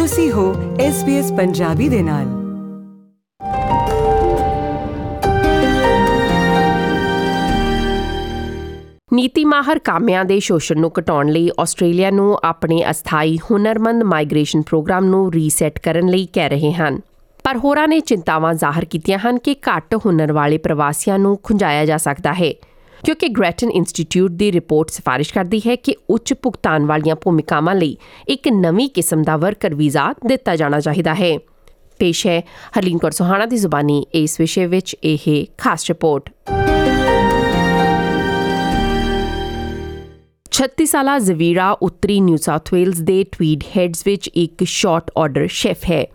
ਤੁਸੀਂ ਹੋ SBS ਪੰਜਾਬੀ ਦੇ ਨਾਲ। ਨੀਤੀ ਮਾਹਰ ਕਾਮਿਆਂ ਦੇ ਸ਼ੋਸ਼ਣ ਨੂੰ ਘਟਾਉਣ ਲਈ ਆਸਟ੍ਰੇਲੀਆ ਨੂੰ ਆਪਣੇ ਅਸਥਾਈ ਹੁਨਰਮੰਦ ਮਾਈਗ੍ਰੇਸ਼ਨ ਪ੍ਰੋਗਰਾਮ ਨੂੰ ਰੀਸੈਟ ਕਰਨ ਲਈ ਕਹਿ ਰਹੇ ਹਨ। ਪਰ ਹੋਰਾਂ ਨੇ ਚਿੰਤਾਵਾਂ ਜ਼ਾਹਰ ਕੀਤੀਆਂ ਹਨ ਕਿ ਘੱਟ ਹੁਨਰ ਵਾਲੇ ਪ੍ਰਵਾਸੀਆਂ ਨੂੰ ਖੁੰਝਾਇਆ ਜਾ ਸਕਦਾ ਹੈ। ਕਿਉਂਕਿ ਗ੍ਰੈਟਨ ਇੰਸਟੀਚਿਊਟ ਦੀ ਰਿਪੋਰਟ ਸਿਫਾਰਿਸ਼ ਕਰਦੀ ਹੈ ਕਿ ਉੱਚ ਭੁਗਤਾਨ ਵਾਲੀਆਂ ਭੂਮਿਕਾਵਾਂ ਲਈ ਇੱਕ ਨਵੀਂ ਕਿਸਮ ਦਾ ਵਰਕਰ ਵੀਜ਼ਾ ਦਿੱਤਾ ਜਾਣਾ ਚਾਹੀਦਾ ਹੈ। ਪੇਸ਼ ਹੈ ਹਰਲੀਨ ਕੌਰ ਸੁਹਾਣਾ ਦੀ ਜ਼ੁਬਾਨੀ ਇਸ ਵਿਸ਼ੇ ਵਿੱਚ ਇਹ ਖਾਸ ਰਿਪੋਰਟ। 36 ਸਾਲਾ ਜ਼ਵੀਰਾ ਉੱਤਰੀ ਨਿਊ ਸਾਊਥ ਵੇਲਜ਼ ਦੇ ਟਵੀਡ ਹੈਡਸ ਵਿੱਚ ਇੱਕ ਸ਼ਾਰਟ ਆਰਡਰ ਸ਼ੈਫ ਹੈ।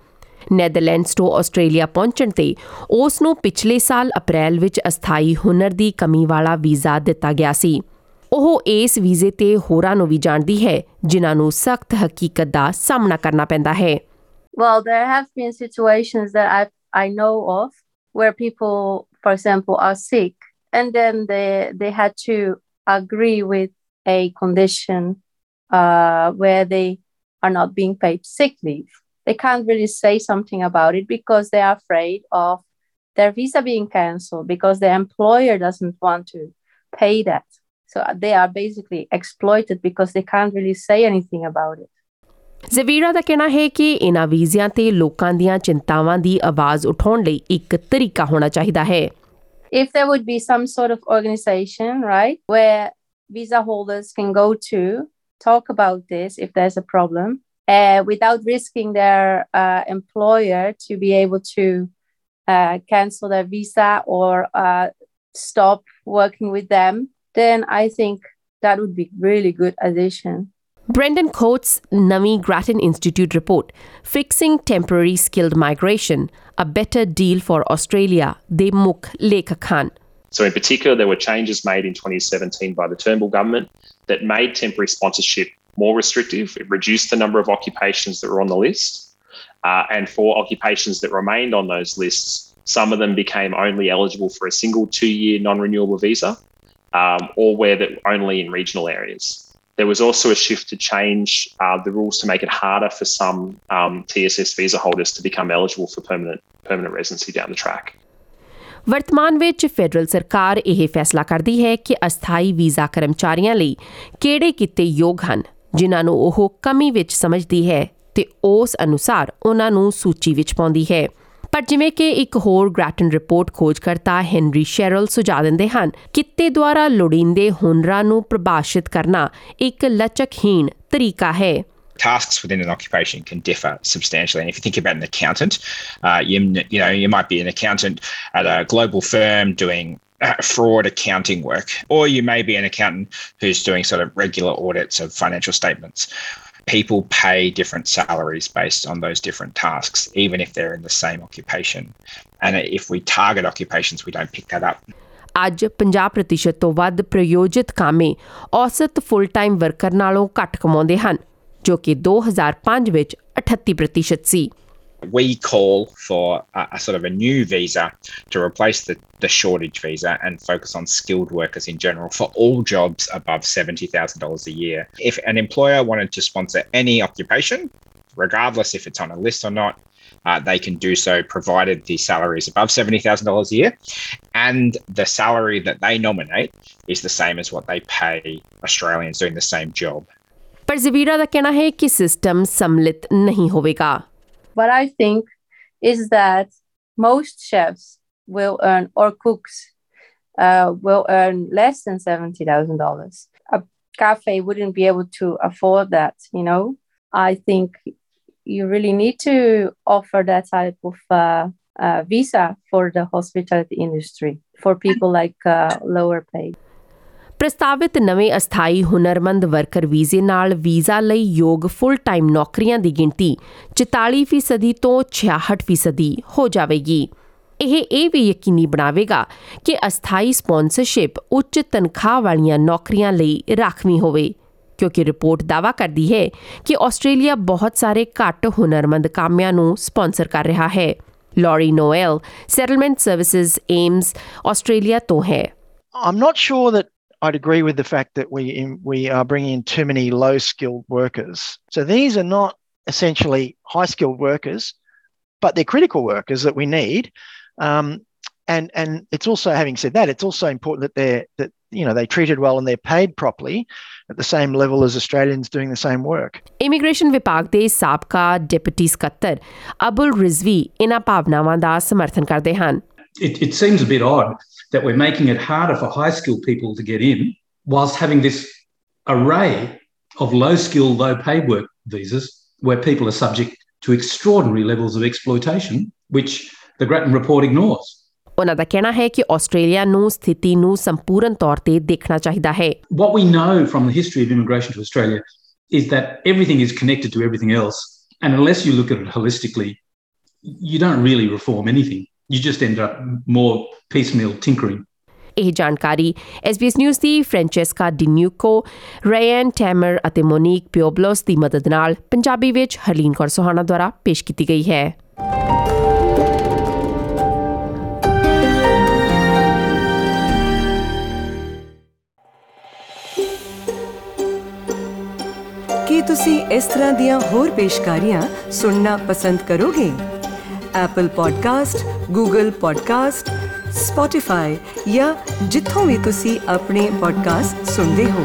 ਨੈਦਰਲੈਂਡਸ ਤੋਂ ਆਸਟ੍ਰੇਲੀਆ ਪਹੁੰਚਣ ਤੇ ਉਸ ਨੂੰ ਪਿਛਲੇ ਸਾਲ ਅਪ੍ਰੈਲ ਵਿੱਚ ਅਸਥਾਈ ਹੁਨਰ ਦੀ ਕਮੀ ਵਾਲਾ ਵੀਜ਼ਾ ਦਿੱਤਾ ਗਿਆ ਸੀ ਉਹ ਇਸ ਵੀਜ਼ੇ ਤੇ ਹੋਰਾਂ ਨੂੰ ਵੀ ਜਾਣਦੀ ਹੈ ਜਿਨ੍ਹਾਂ ਨੂੰ ਸਖਤ ਹਕੀਕਤ ਦਾ ਸਾਹਮਣਾ ਕਰਨਾ ਪੈਂਦਾ ਹੈ Well, there have been situations that I I know of where people, for example, are sick and then they they had to agree with a condition uh, where they are not being paid sick leave. They can't really say something about it because they are afraid of their visa being cancelled because the employer doesn't want to pay that. So they are basically exploited because they can't really say anything about it. ਜ਼ਵੀਰਾ ਦਾ ਕਹਿਣਾ ਹੈ ਕਿ ਇਹਨਾਂ ਵੀਜ਼ਿਆਂ ਤੇ ਲੋਕਾਂ ਦੀਆਂ ਚਿੰਤਾਵਾਂ ਦੀ ਆਵਾਜ਼ ਉਠਾਉਣ ਲਈ ਇੱਕ ਤਰੀਕਾ ਹੋਣਾ ਚਾਹੀਦਾ ਹੈ if there would be some sort of organization, right, where visa holders can go to talk about this if there's a problem uh, without risking their uh, employer to be able to uh, cancel their visa or uh, stop working with them, then I think that would be really good addition. Brendan Coates Nami Grattan Institute report, Fixing Temporary Skilled Migration, a better deal for Australia, Demuk Lekha Khan. So, in particular, there were changes made in 2017 by the Turnbull government that made temporary sponsorship more restrictive. It reduced the number of occupations that were on the list. Uh, and for occupations that remained on those lists, some of them became only eligible for a single two year non renewable visa um, or where that only in regional areas. There was also a shift to change uh, the rules to make it harder for some um, TSS visa holders to become eligible for permanent permanent residency down the track. ਵਰਤਮਾਨ ਵਿੱਚ federal ਸਰਕਾਰ ਇਹ ਫੈਸਲਾ ਕਰਦੀ ਹੈ ਕਿ ਅਸਥਾਈ visa ਕਰਮਚਾਰੀਆਂ ਲਈ ਕਿਹੜੇ ਕਿੱਤੇ ਯੋਗ ਹਨ ਜਿਨ੍ਹਾਂ ਨੂੰ ਉਹ ਕਮੀ ਵਿੱਚ ਸਮਝਦੀ ਹੈ ਤੇ ਉਸ ਅਨੁਸਾਰ ਉਹਨਾਂ ਨੂੰ ਸੂਚੀ ਵਿੱਚ ਪਾਉਂਦੀ ਹੈ ਪਰ ਜਿਵੇਂ ਕਿ ਇੱਕ ਹੋਰ ਗ੍ਰੈਟਨ ਰਿਪੋਰਟ ਖੋਜਕਰਤਾ ਹੈਨਰੀ ਸ਼ੈਰਲ ਸੁਝਾ ਦਿੰਦੇ ਹਨ ਕਿੱਤੇ ਦੁਆਰਾ ਲੋੜੀਂਦੇ ਹੁਨਰਾਂ ਨੂੰ ਪ੍ਰਭਾਸ਼ਿਤ ਕਰਨਾ ਇੱਕ ਲਚਕਹੀਣ ਤਰੀਕਾ ਹੈ tasks within an occupation can differ substantially. And if you think about an accountant, uh, you, you know you might be an accountant at a global firm doing uh, fraud accounting work, or you may be an accountant who's doing sort of regular audits of financial statements. People pay different salaries based on those different tasks, even if they're in the same occupation. And if we target occupations, we don't pick that up. ਅੱਜ 50% ਤੋਂ ਵੱਧ ਪ੍ਰਯੋਜਿਤ ਕਾਮੇ ਔਸਤ full time worker ਨਾਲੋਂ ਘੱਟ ਕਮਾਉਂਦੇ ਹਨ ਜੋ ਕਿ 2005 ਵਿੱਚ 38% ਸੀ we call for a, a sort of a new visa to replace the, the shortage visa and focus on skilled workers in general for all jobs above $70,000 a year. If an employer wanted to sponsor any occupation, regardless if it's on a list or not, uh, they can do so provided the salary is above $70,000 a year and the salary that they nominate is the same as what they pay Australians doing the same job. ਪਰ ਜ਼ਵੀਰਾ ਦਾ ਕਹਿਣਾ ਹੈ ਕਿ system ਸਮਲਿਤ ਨਹੀਂ ਹੋਵੇਗਾ what I think is that most chefs will earn, or cooks uh, will earn less than $70,000. A cafe wouldn't be able to afford that, you know. I think you really need to offer that type of uh, uh, visa for the hospitality industry for people like uh, lower paid. ਪ੍ਰਸਤਾਵਿਤ ਨਵੇਂ ਅਸਥਾਈ ਹੁਨਰਮੰਦ worker ਵੀਜ਼ੇ ਨਾਲ visa ਲਈ ਯੋਗ full time ਨੌਕਰੀਆਂ ਦੀ ਗਿਣਤੀ 44% ਤੋਂ 66% ਹੋ ਜਾਵੇਗੀ। ਇਹ ਇਹ ਵੀ ਯਕੀਨੀ ਬਣਾਵੇਗਾ ਕਿ ਅਸਥਾਈ ਸਪਾਂਸਰਸ਼ਿਪ ਉੱਚ ਤਨਖਾਹ ਵਾਲੀਆਂ ਨੌਕਰੀਆਂ ਲਈ ਰਾਖਵੀਂ ਹੋਵੇ, ਕਿਉਂਕਿ ਰਿਪੋਰਟ ਦਾਵਾ ਕਰਦੀ ਹੈ ਕਿ ਆਸਟ੍ਰੇਲੀਆ ਬਹੁਤ ਸਾਰੇ ਘੱਟ ਹੁਨਰਮੰਦ ਕਾਮਿਆਂ ਨੂੰ ਸਪਾਂਸਰ ਕਰ ਰਿਹਾ ਹੈ। Laurie Noel settlement services AMES Australia ਤੋਂ ਹੈ। I'm not sure that I'd agree with the fact that we we are bringing in too many low skilled workers. So these are not essentially high skilled workers, but they're critical workers that we need. Um, and and it's also having said that, it's also important that they're that you know they're treated well and they're paid properly at the same level as Australians doing the same work. Immigration ਵਿਭਾਗ ਦੇ ਸਾਬਕਾ deputy ਸਕੱਤਰ ਅਬੁਲ ਰਿਜ਼ਵੀ ਇਨ੍ਹਾਂ ਭਾਵਨਾਵਾਂ ਦਾ ਸਮਰਥਨ ਕਰਦੇ ਹਨ it, it seems a bit odd that we're making it harder for high skilled people to get in whilst having this array of low skilled, low paid work visas where people are subject to extraordinary levels of exploitation, which the Grattan report ignores. ਉਹਨਾਂ ਦਾ ਕਹਿਣਾ ਹੈ ਕਿ Australia ਨੂੰ ਸਥਿਤੀ ਨੂੰ ਸੰਪੂਰਨ ਤੌਰ ਤੇ ਦੇਖਣਾ ਚਾਹੀਦਾ ਹੈ What we know from the history of immigration to Australia is that everything is connected to everything else. And unless you look at it holistically, you don't really reform anything. You just end up more piecemeal tinkering. ਇਹ ਜਾਣਕਾਰੀ SBS news ਦੀ ਫ੍ਰੈਂਚੈਸਕਾ ਡਿਨਿਊਕੋ ਰੈਨ ਟੈਮਰ ਅਤੇ ਮੋਨੀਕ ਪਿਓਬਲੋਸ ਦੀ ਮਦਦ ਨਾਲ ਪੰਜਾਬੀ ਵਿੱਚ ਹਰਲੀਨ ਕੌਰ ਸੁਹਾਣਾ ਦੁਆਰਾ ਪੇਸ਼ ਕੀਤੀ ਗਈ ਹੈ ਕੀ ਤੁਸੀਂ ਇਸ ਤਰ੍ਹਾਂ ਦੀਆਂ ਹੋਰ ਪੇਸ਼ਕਾਰੀਆਂ ਸੁਣਨਾ ਪਸੰਦ ਕਰੋਗੇ Apple Podcast, Google Podcast, Spotify ਜਾਂ ਜਿੱਥੋਂ ਵੀ ਤੁਸੀਂ ਆਪਣੇ ਪੋਡਕਾਸਟ ਸੁਣਦੇ ਹੋ